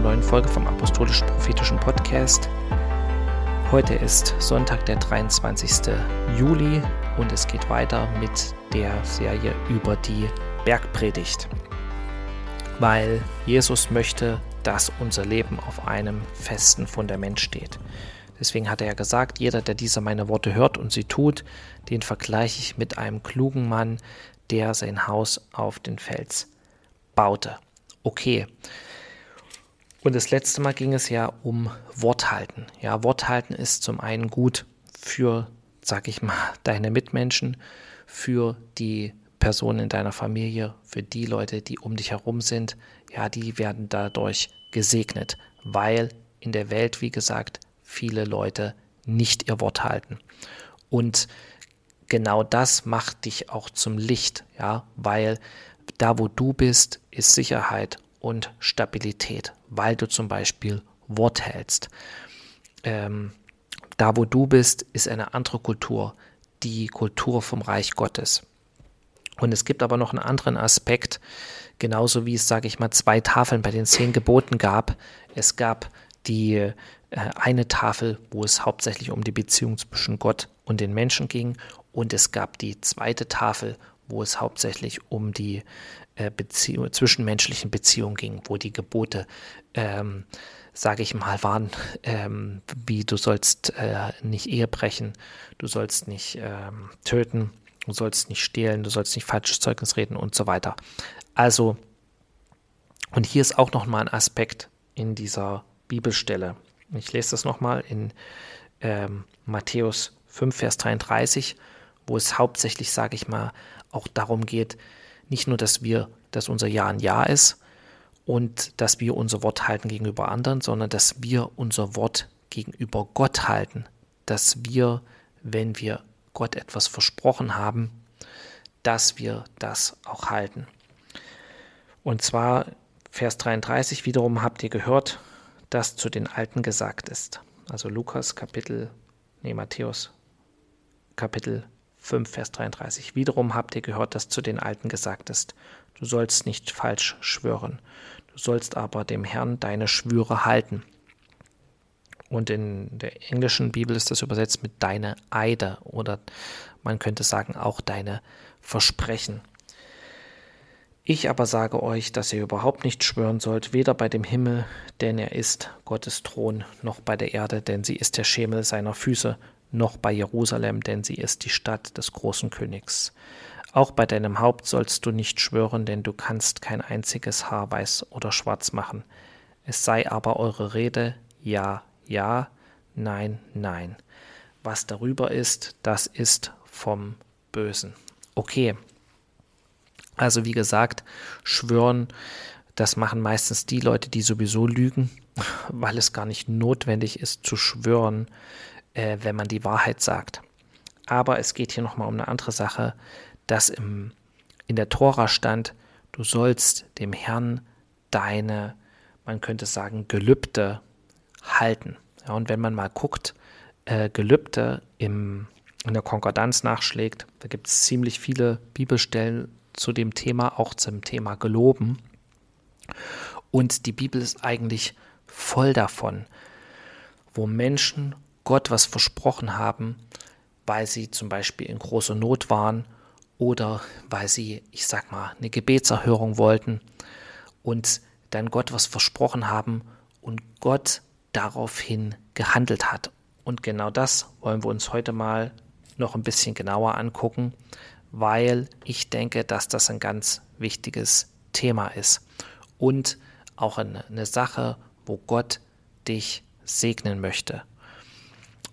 einer neuen Folge vom Apostolisch-Prophetischen Podcast. Heute ist Sonntag, der 23. Juli und es geht weiter mit der Serie über die Bergpredigt. Weil Jesus möchte, dass unser Leben auf einem festen Fundament steht. Deswegen hat er ja gesagt, jeder, der diese meine Worte hört und sie tut, den vergleiche ich mit einem klugen Mann, der sein Haus auf den Fels baute. Okay. Und das letzte Mal ging es ja um Worthalten. Ja, Worthalten ist zum einen gut für, sag ich mal, deine Mitmenschen, für die Personen in deiner Familie, für die Leute, die um dich herum sind. Ja, die werden dadurch gesegnet, weil in der Welt, wie gesagt, viele Leute nicht ihr Wort halten. Und genau das macht dich auch zum Licht, ja, weil da, wo du bist, ist Sicherheit und Stabilität, weil du zum Beispiel Wort hältst. Ähm, da, wo du bist, ist eine andere Kultur, die Kultur vom Reich Gottes. Und es gibt aber noch einen anderen Aspekt, genauso wie es, sage ich mal, zwei Tafeln bei den zehn Geboten gab. Es gab die äh, eine Tafel, wo es hauptsächlich um die Beziehung zwischen Gott und den Menschen ging, und es gab die zweite Tafel, wo es hauptsächlich um die Beziehung, zwischenmenschlichen Beziehungen ging, wo die Gebote, ähm, sage ich mal, waren, ähm, wie du sollst äh, nicht Ehe brechen, du sollst nicht ähm, töten, du sollst nicht stehlen, du sollst nicht falsches Zeugnis reden und so weiter. Also, und hier ist auch nochmal ein Aspekt in dieser Bibelstelle. Ich lese das nochmal in ähm, Matthäus 5, Vers 33, wo es hauptsächlich, sage ich mal, auch darum geht, nicht nur, dass wir, dass unser Ja ein Ja ist und dass wir unser Wort halten gegenüber anderen, sondern dass wir unser Wort gegenüber Gott halten, dass wir, wenn wir Gott etwas versprochen haben, dass wir das auch halten. Und zwar Vers 33 wiederum habt ihr gehört, dass zu den Alten gesagt ist. Also Lukas Kapitel, nee, Matthäus Kapitel 5, Vers 33. Wiederum habt ihr gehört, dass zu den Alten gesagt ist, du sollst nicht falsch schwören, du sollst aber dem Herrn deine Schwüre halten. Und in der englischen Bibel ist das übersetzt mit deine Eide oder man könnte sagen auch deine Versprechen. Ich aber sage euch, dass ihr überhaupt nicht schwören sollt, weder bei dem Himmel, denn er ist Gottes Thron, noch bei der Erde, denn sie ist der Schemel seiner Füße, noch bei Jerusalem, denn sie ist die Stadt des großen Königs. Auch bei deinem Haupt sollst du nicht schwören, denn du kannst kein einziges Haar weiß oder schwarz machen. Es sei aber eure Rede ja, ja, nein, nein. Was darüber ist, das ist vom Bösen. Okay. Also wie gesagt, schwören, das machen meistens die Leute, die sowieso lügen, weil es gar nicht notwendig ist zu schwören, äh, wenn man die Wahrheit sagt. Aber es geht hier nochmal um eine andere Sache, dass im, in der Tora stand, du sollst dem Herrn deine, man könnte sagen, Gelübde halten. Ja, und wenn man mal guckt, äh, Gelübde im, in der Konkordanz nachschlägt, da gibt es ziemlich viele Bibelstellen zu dem Thema, auch zum Thema Geloben. Und die Bibel ist eigentlich voll davon, wo Menschen Gott was versprochen haben, weil sie zum Beispiel in großer Not waren oder weil sie, ich sag mal, eine Gebetserhörung wollten und dann Gott was versprochen haben und Gott daraufhin gehandelt hat. Und genau das wollen wir uns heute mal noch ein bisschen genauer angucken, weil ich denke, dass das ein ganz wichtiges Thema ist und auch eine, eine Sache, wo Gott dich segnen möchte.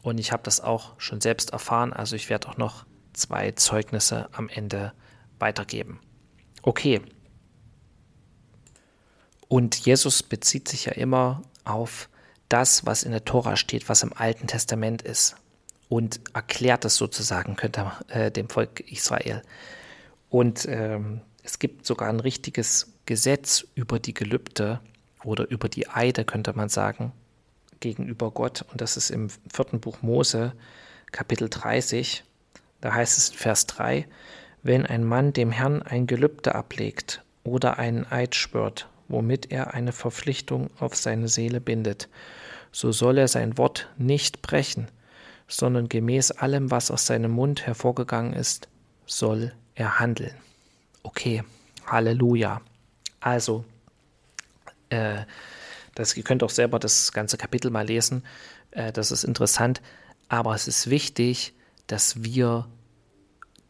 Und ich habe das auch schon selbst erfahren, also ich werde auch noch zwei Zeugnisse am Ende weitergeben. Okay. Und Jesus bezieht sich ja immer auf das, was in der Tora steht, was im Alten Testament ist. Und erklärt es sozusagen, könnte äh, dem Volk Israel. Und ähm, es gibt sogar ein richtiges Gesetz über die Gelübde oder über die Eide, könnte man sagen, gegenüber Gott und das ist im vierten Buch Mose, Kapitel 30. Da heißt es in Vers 3, wenn ein Mann dem Herrn ein Gelübde ablegt oder einen Eid schwört, womit er eine Verpflichtung auf seine Seele bindet, so soll er sein Wort nicht brechen, sondern gemäß allem, was aus seinem Mund hervorgegangen ist, soll er handeln. Okay, Halleluja. Also, äh, das, ihr könnt auch selber das ganze Kapitel mal lesen, äh, das ist interessant, aber es ist wichtig, dass wir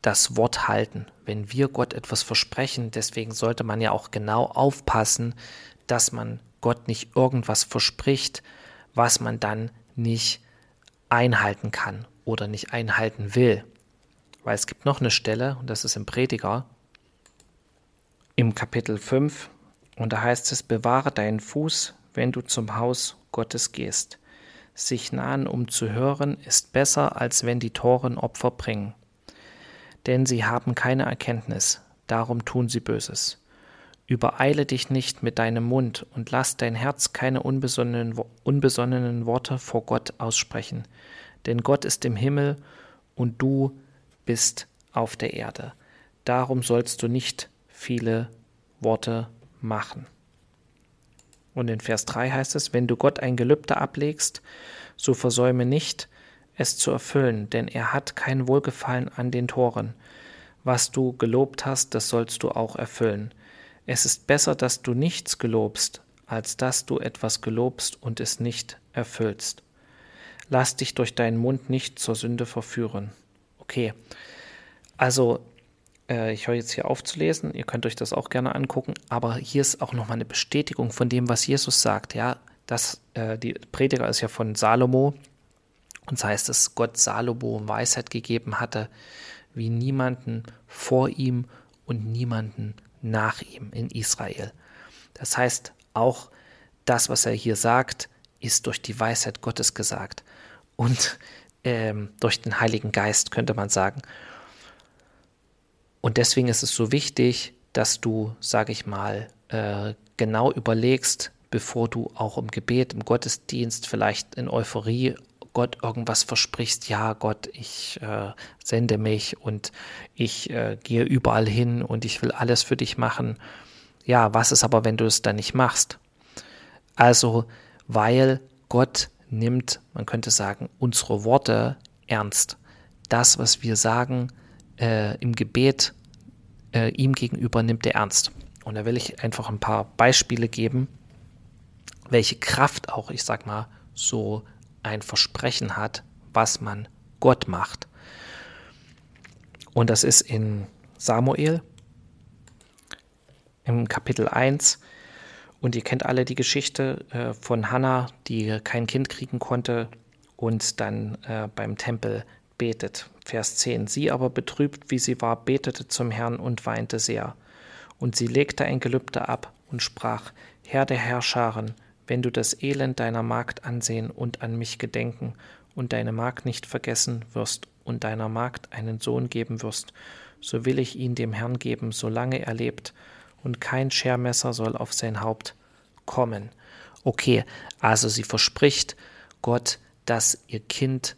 das Wort halten. Wenn wir Gott etwas versprechen, deswegen sollte man ja auch genau aufpassen, dass man Gott nicht irgendwas verspricht, was man dann nicht einhalten kann oder nicht einhalten will. Weil es gibt noch eine Stelle, und das ist im Prediger, im Kapitel 5, und da heißt es, bewahre deinen Fuß, wenn du zum Haus Gottes gehst. Sich nahen, um zu hören, ist besser, als wenn die Toren Opfer bringen. Denn sie haben keine Erkenntnis, darum tun sie Böses. Übereile dich nicht mit deinem Mund und lass dein Herz keine unbesonnenen, unbesonnenen Worte vor Gott aussprechen. Denn Gott ist im Himmel und du bist auf der Erde. Darum sollst du nicht viele Worte machen. Und in Vers 3 heißt es, wenn du Gott ein Gelübde ablegst, so versäume nicht, es zu erfüllen, denn er hat kein Wohlgefallen an den Toren. Was du gelobt hast, das sollst du auch erfüllen. Es ist besser, dass du nichts gelobst, als dass du etwas gelobst und es nicht erfüllst. Lass dich durch deinen Mund nicht zur Sünde verführen. Okay, also äh, ich höre jetzt hier aufzulesen, ihr könnt euch das auch gerne angucken, aber hier ist auch nochmal eine Bestätigung von dem, was Jesus sagt. Ja, das, äh, die Prediger ist ja von Salomo und das heißt, dass Gott Salomo Weisheit gegeben hatte, wie niemanden vor ihm und niemanden nach ihm in Israel. Das heißt, auch das, was er hier sagt, ist durch die Weisheit Gottes gesagt und ähm, durch den Heiligen Geist, könnte man sagen. Und deswegen ist es so wichtig, dass du, sage ich mal, äh, genau überlegst, bevor du auch im Gebet, im Gottesdienst, vielleicht in Euphorie Gott irgendwas versprichst, ja Gott, ich äh, sende mich und ich äh, gehe überall hin und ich will alles für dich machen. Ja, was ist aber, wenn du es dann nicht machst? Also, weil Gott nimmt, man könnte sagen, unsere Worte ernst. Das, was wir sagen äh, im Gebet, äh, ihm gegenüber nimmt er ernst. Und da will ich einfach ein paar Beispiele geben, welche Kraft auch, ich sag mal, so ein Versprechen hat, was man Gott macht. Und das ist in Samuel im Kapitel 1. Und ihr kennt alle die Geschichte äh, von Hannah, die kein Kind kriegen konnte und dann äh, beim Tempel betet. Vers 10. Sie aber betrübt, wie sie war, betete zum Herrn und weinte sehr. Und sie legte ein Gelübde ab und sprach, Herr der Herrscharen, wenn du das Elend deiner Magd ansehen und an mich gedenken und deine Magd nicht vergessen wirst und deiner Magd einen Sohn geben wirst, so will ich ihn dem Herrn geben, solange er lebt, und kein Schermesser soll auf sein Haupt kommen. Okay, also sie verspricht Gott, dass ihr Kind,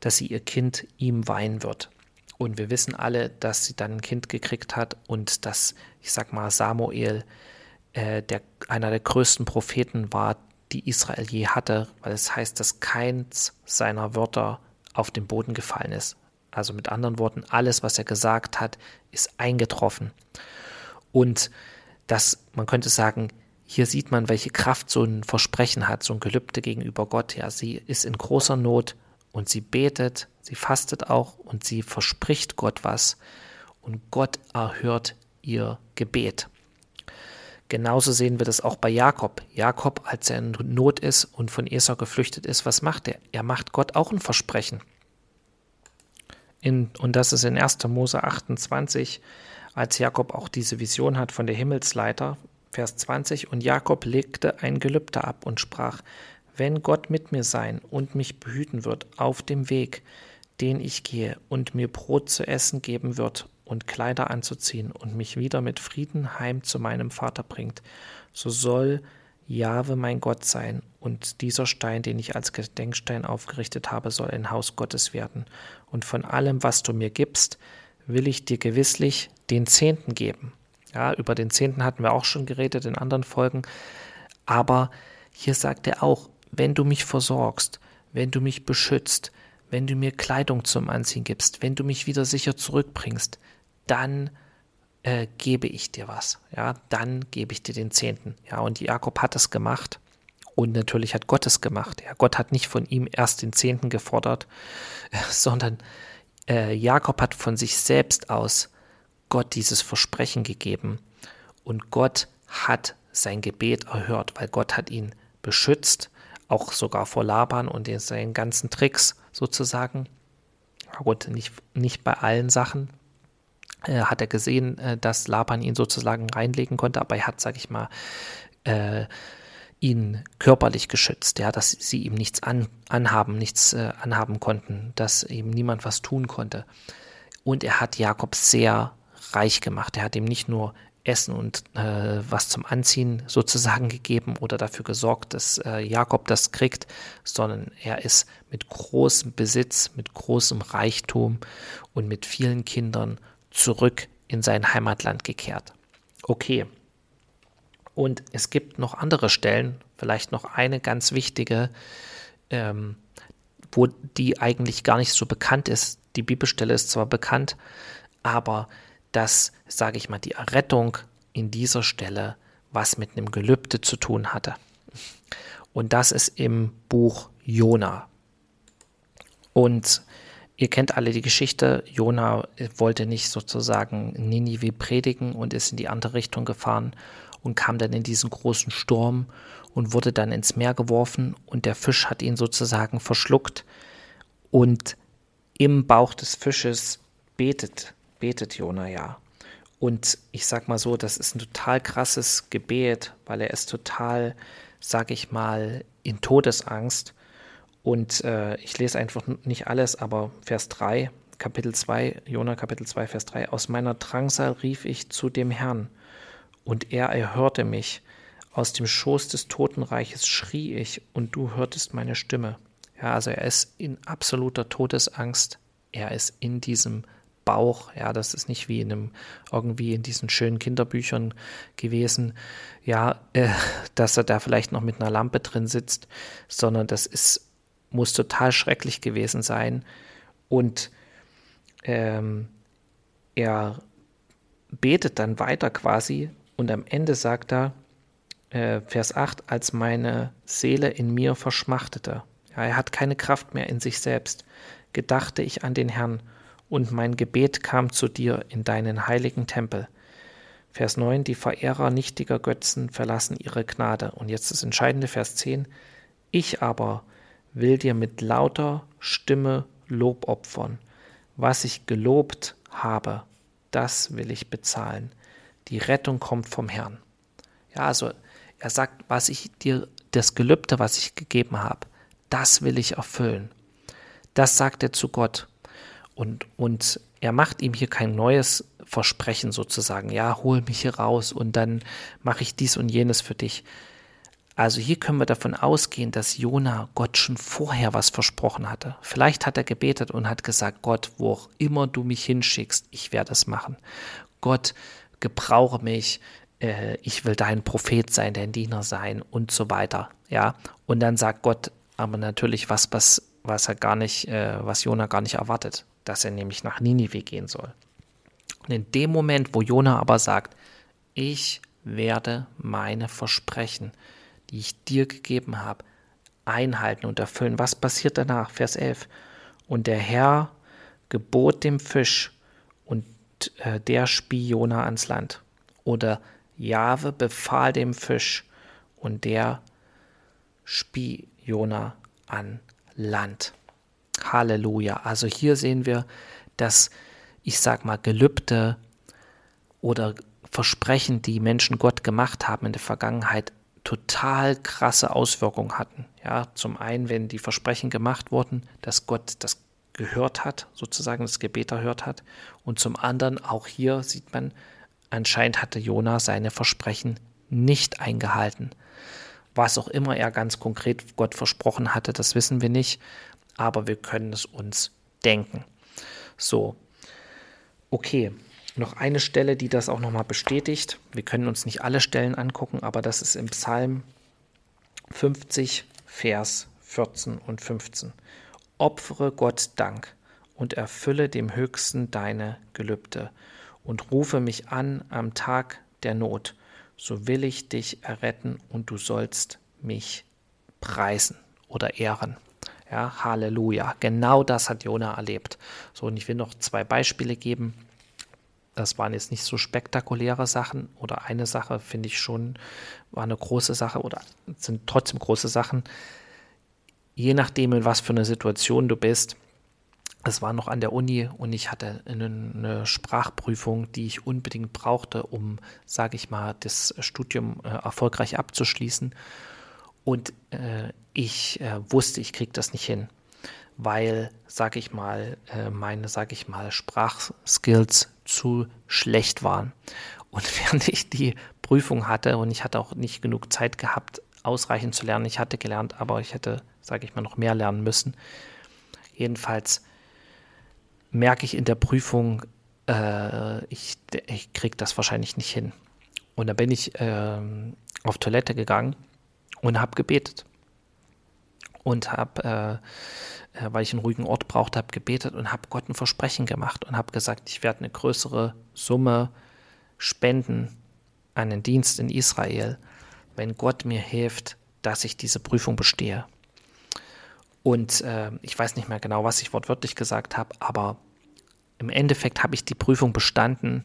dass sie ihr Kind ihm weihen wird. Und wir wissen alle, dass sie dann ein Kind gekriegt hat und dass, ich sag mal, Samuel äh, der, einer der größten Propheten war, die Israel je hatte, weil es heißt, dass keins seiner Wörter auf den Boden gefallen ist. Also mit anderen Worten, alles, was er gesagt hat, ist eingetroffen. Und das, man könnte sagen, hier sieht man, welche Kraft so ein Versprechen hat, so ein Gelübde gegenüber Gott. Ja, sie ist in großer Not und sie betet, sie fastet auch und sie verspricht Gott was und Gott erhört ihr Gebet. Genauso sehen wir das auch bei Jakob. Jakob, als er in Not ist und von Esau geflüchtet ist, was macht er? Er macht Gott auch ein Versprechen. In, und das ist in 1. Mose 28, als Jakob auch diese Vision hat von der Himmelsleiter, Vers 20. Und Jakob legte ein Gelübde ab und sprach: Wenn Gott mit mir sein und mich behüten wird auf dem Weg, den ich gehe, und mir Brot zu essen geben wird und Kleider anzuziehen und mich wieder mit Frieden heim zu meinem Vater bringt, so soll Jahwe mein Gott sein, und dieser Stein, den ich als Gedenkstein aufgerichtet habe, soll ein Haus Gottes werden. Und von allem, was du mir gibst, will ich dir gewisslich den Zehnten geben. Ja, über den Zehnten hatten wir auch schon geredet in anderen Folgen. Aber hier sagt er auch, wenn du mich versorgst, wenn du mich beschützt, wenn du mir Kleidung zum Anziehen gibst, wenn du mich wieder sicher zurückbringst, dann äh, gebe ich dir was. Ja, dann gebe ich dir den Zehnten. Ja, und Jakob hat es gemacht. Und natürlich hat Gott es gemacht. Ja, Gott hat nicht von ihm erst den Zehnten gefordert, sondern äh, Jakob hat von sich selbst aus Gott dieses Versprechen gegeben. Und Gott hat sein Gebet erhört, weil Gott hat ihn beschützt, auch sogar vor Laban und in seinen ganzen Tricks sozusagen. Gut, nicht, nicht bei allen Sachen äh, hat er gesehen, äh, dass Laban ihn sozusagen reinlegen konnte, aber er hat, sag ich mal, äh, ihn körperlich geschützt, ja, dass sie ihm nichts an, anhaben, nichts äh, anhaben konnten, dass ihm niemand was tun konnte. Und er hat Jakob sehr reich gemacht. Er hat ihm nicht nur Essen und äh, was zum Anziehen sozusagen gegeben oder dafür gesorgt, dass äh, Jakob das kriegt, sondern er ist mit großem Besitz, mit großem Reichtum und mit vielen Kindern zurück in sein Heimatland gekehrt. Okay. Und es gibt noch andere Stellen, vielleicht noch eine ganz wichtige, ähm, wo die eigentlich gar nicht so bekannt ist. Die Bibelstelle ist zwar bekannt, aber dass, sage ich mal, die Errettung in dieser Stelle was mit einem Gelübde zu tun hatte. Und das ist im Buch Jona. Und ihr kennt alle die Geschichte. Jona wollte nicht sozusagen Ninive predigen und ist in die andere Richtung gefahren und kam dann in diesen großen Sturm und wurde dann ins Meer geworfen und der Fisch hat ihn sozusagen verschluckt. Und im Bauch des Fisches betet betet Jona ja. Und ich sag mal so, das ist ein total krasses Gebet, weil er ist total, sag ich mal, in Todesangst. Und äh, ich lese einfach nicht alles, aber Vers 3, Kapitel 2, Jona Kapitel 2, Vers 3, aus meiner Drangsal rief ich zu dem Herrn, und er erhörte mich. Aus dem Schoß des Totenreiches schrie ich, und du hörtest meine Stimme. Ja, also er ist in absoluter Todesangst. Er ist in diesem Bauch. Ja, das ist nicht wie in einem, irgendwie in diesen schönen Kinderbüchern gewesen, ja, äh, dass er da vielleicht noch mit einer Lampe drin sitzt, sondern das ist, muss total schrecklich gewesen sein. Und ähm, er betet dann weiter quasi und am Ende sagt er, äh, Vers 8, als meine Seele in mir verschmachtete. Ja, er hat keine Kraft mehr in sich selbst. Gedachte ich an den Herrn und mein Gebet kam zu dir in deinen heiligen Tempel. Vers 9, die Verehrer nichtiger Götzen verlassen ihre Gnade. Und jetzt das entscheidende Vers 10, ich aber will dir mit lauter Stimme Lob opfern. Was ich gelobt habe, das will ich bezahlen. Die Rettung kommt vom Herrn. Ja, also er sagt, was ich dir, das Gelübde, was ich gegeben habe, das will ich erfüllen. Das sagt er zu Gott. Und, und er macht ihm hier kein neues Versprechen sozusagen. Ja, hol mich hier raus und dann mache ich dies und jenes für dich. Also hier können wir davon ausgehen, dass Jona Gott schon vorher was versprochen hatte. Vielleicht hat er gebetet und hat gesagt, Gott, wo auch immer du mich hinschickst, ich werde es machen. Gott, gebrauche mich, äh, ich will dein Prophet sein, dein Diener sein und so weiter. Ja, und dann sagt Gott aber natürlich was, was, was er gar nicht, äh, was Jona gar nicht erwartet dass er nämlich nach Ninive gehen soll. Und in dem Moment, wo Jona aber sagt, ich werde meine Versprechen, die ich dir gegeben habe, einhalten und erfüllen. Was passiert danach? Vers 11. Und der Herr gebot dem Fisch und äh, der spie Jona ans Land. Oder Jahwe befahl dem Fisch und der spie Jona an Land. Halleluja. Also hier sehen wir, dass ich sag mal Gelübde oder Versprechen, die Menschen Gott gemacht haben in der Vergangenheit, total krasse Auswirkungen hatten. Ja, zum einen, wenn die Versprechen gemacht wurden, dass Gott das gehört hat, sozusagen das Gebet erhört hat, und zum anderen auch hier sieht man, anscheinend hatte Jona seine Versprechen nicht eingehalten. Was auch immer er ganz konkret Gott versprochen hatte, das wissen wir nicht, aber wir können es uns denken. So, okay. Noch eine Stelle, die das auch nochmal bestätigt. Wir können uns nicht alle Stellen angucken, aber das ist im Psalm 50, Vers 14 und 15. Opfere Gott Dank und erfülle dem Höchsten deine Gelübde und rufe mich an am Tag der Not, so will ich dich erretten und du sollst mich preisen oder ehren. Ja, Halleluja. Genau das hat Jona erlebt. So, und ich will noch zwei Beispiele geben. Das waren jetzt nicht so spektakuläre Sachen oder eine Sache finde ich schon, war eine große Sache oder sind trotzdem große Sachen. Je nachdem, in was für eine Situation du bist, es war noch an der Uni und ich hatte eine, Sprachprüfung, die ich unbedingt brauchte, um, sage ich mal, das Studium äh, erfolgreich abzuschließen. Und äh, ich äh, wusste, ich kriege das nicht hin, weil, sage ich mal, äh, meine, sage ich mal, Sprachskills zu schlecht waren. Und während ich die Prüfung hatte und ich hatte auch nicht genug Zeit gehabt, ausreichend zu lernen, ich hatte gelernt, aber ich hätte, sage ich mal, noch mehr lernen müssen. Jedenfalls merke ich in der Prüfung, äh, ich, ich kriege das wahrscheinlich nicht hin. Und da bin ich äh, auf Toilette gegangen und habe gebetet. Und habe, äh, äh, weil ich einen ruhigen Ort brauchte, habe gebetet und habe Gott ein Versprechen gemacht und habe gesagt, ich werde eine größere Summe spenden an den Dienst in Israel, wenn Gott mir hilft, dass ich diese Prüfung bestehe. Und äh, ich weiß nicht mehr genau, was ich wortwörtlich gesagt habe, aber im Endeffekt habe ich die Prüfung bestanden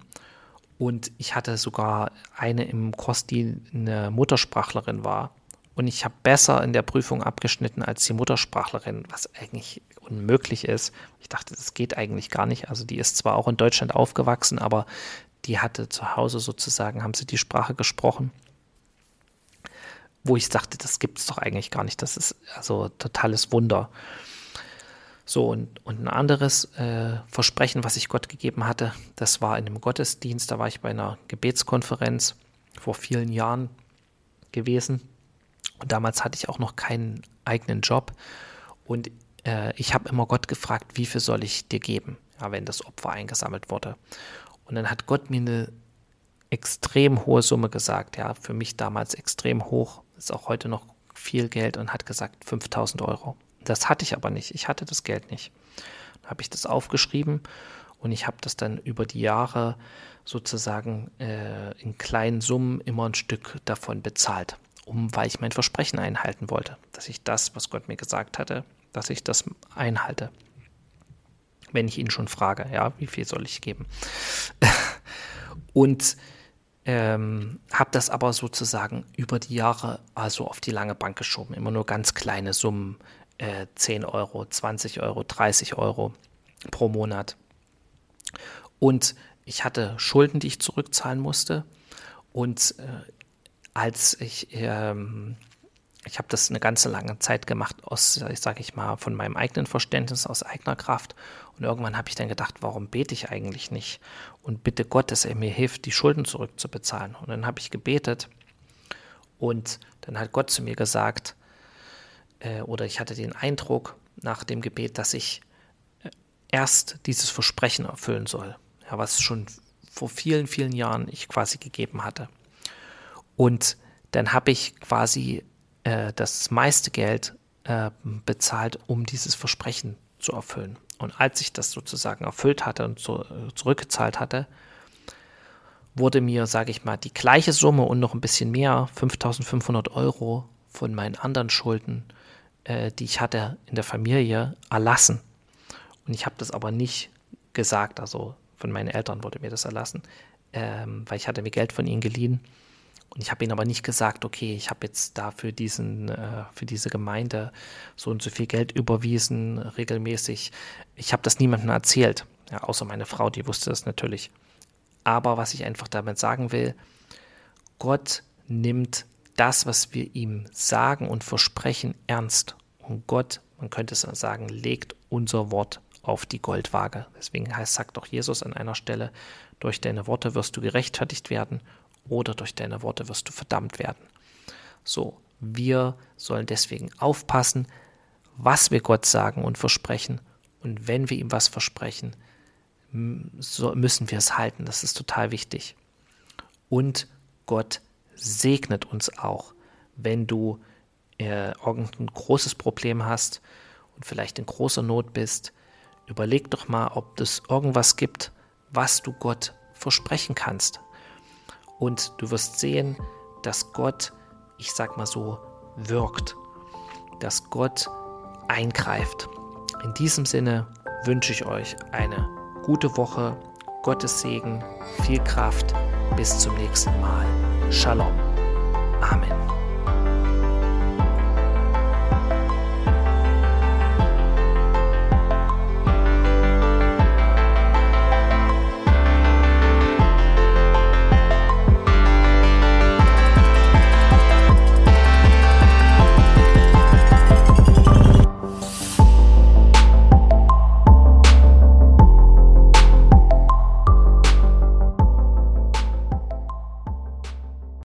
und ich hatte sogar eine im Kurs, die eine Muttersprachlerin war. Und ich habe besser in der Prüfung abgeschnitten als die Muttersprachlerin, was eigentlich unmöglich ist. Ich dachte, das geht eigentlich gar nicht. Also die ist zwar auch in Deutschland aufgewachsen, aber die hatte zu Hause sozusagen, haben sie die Sprache gesprochen wo ich dachte, das gibt es doch eigentlich gar nicht. Das ist also totales Wunder. So, und, und ein anderes äh, Versprechen, was ich Gott gegeben hatte, das war in einem Gottesdienst, da war ich bei einer Gebetskonferenz vor vielen Jahren gewesen. Und damals hatte ich auch noch keinen eigenen Job. Und äh, ich habe immer Gott gefragt, wie viel soll ich dir geben, ja, wenn das Opfer eingesammelt wurde. Und dann hat Gott mir eine extrem hohe Summe gesagt, ja, für mich damals extrem hoch, ist auch heute noch viel Geld und hat gesagt 5000 Euro. Das hatte ich aber nicht. Ich hatte das Geld nicht. Dann habe ich das aufgeschrieben und ich habe das dann über die Jahre sozusagen äh, in kleinen Summen immer ein Stück davon bezahlt, um weil ich mein Versprechen einhalten wollte, dass ich das, was Gott mir gesagt hatte, dass ich das einhalte. Wenn ich ihn schon frage, ja, wie viel soll ich geben? und ähm, habe das aber sozusagen über die Jahre also auf die lange Bank geschoben. Immer nur ganz kleine Summen, äh, 10 Euro, 20 Euro, 30 Euro pro Monat. Und ich hatte Schulden, die ich zurückzahlen musste. Und äh, als ich ähm, ich habe das eine ganze lange Zeit gemacht aus, ich sage ich mal, von meinem eigenen Verständnis, aus eigener Kraft. Und irgendwann habe ich dann gedacht, warum bete ich eigentlich nicht? Und bitte Gott, dass er mir hilft, die Schulden zurückzubezahlen. Und dann habe ich gebetet und dann hat Gott zu mir gesagt, äh, oder ich hatte den Eindruck nach dem Gebet, dass ich äh, erst dieses Versprechen erfüllen soll, ja, was schon vor vielen, vielen Jahren ich quasi gegeben hatte. Und dann habe ich quasi äh, das meiste Geld äh, bezahlt, um dieses Versprechen zu erfüllen. Und als ich das sozusagen erfüllt hatte und so, äh, zurückgezahlt hatte, wurde mir, sage ich mal, die gleiche Summe und noch ein bisschen mehr, 5500 Euro von meinen anderen Schulden, äh, die ich hatte in der Familie, erlassen. Und ich habe das aber nicht gesagt, also von meinen Eltern wurde mir das erlassen, ähm, weil ich hatte mir Geld von ihnen geliehen und ich habe ihnen aber nicht gesagt, okay, ich habe jetzt dafür diesen, äh, für diese Gemeinde so und so viel Geld überwiesen, regelmäßig. Ich habe das niemandem erzählt, ja, außer meine Frau, die wusste das natürlich. Aber was ich einfach damit sagen will, Gott nimmt das, was wir ihm sagen und versprechen, ernst. Und Gott, man könnte es sagen, legt unser Wort auf die Goldwaage. Deswegen heißt, sagt doch Jesus an einer Stelle, durch deine Worte wirst du gerechtfertigt werden oder durch deine Worte wirst du verdammt werden. So, Wir sollen deswegen aufpassen, was wir Gott sagen und versprechen. Und wenn wir ihm was versprechen, müssen wir es halten. Das ist total wichtig. Und Gott segnet uns auch, wenn du äh, irgendein großes Problem hast und vielleicht in großer Not bist. Überleg doch mal, ob es irgendwas gibt, was du Gott versprechen kannst. Und du wirst sehen, dass Gott, ich sag mal so, wirkt, dass Gott eingreift. In diesem Sinne wünsche ich euch eine gute Woche, Gottes Segen, viel Kraft. Bis zum nächsten Mal. Shalom. Amen.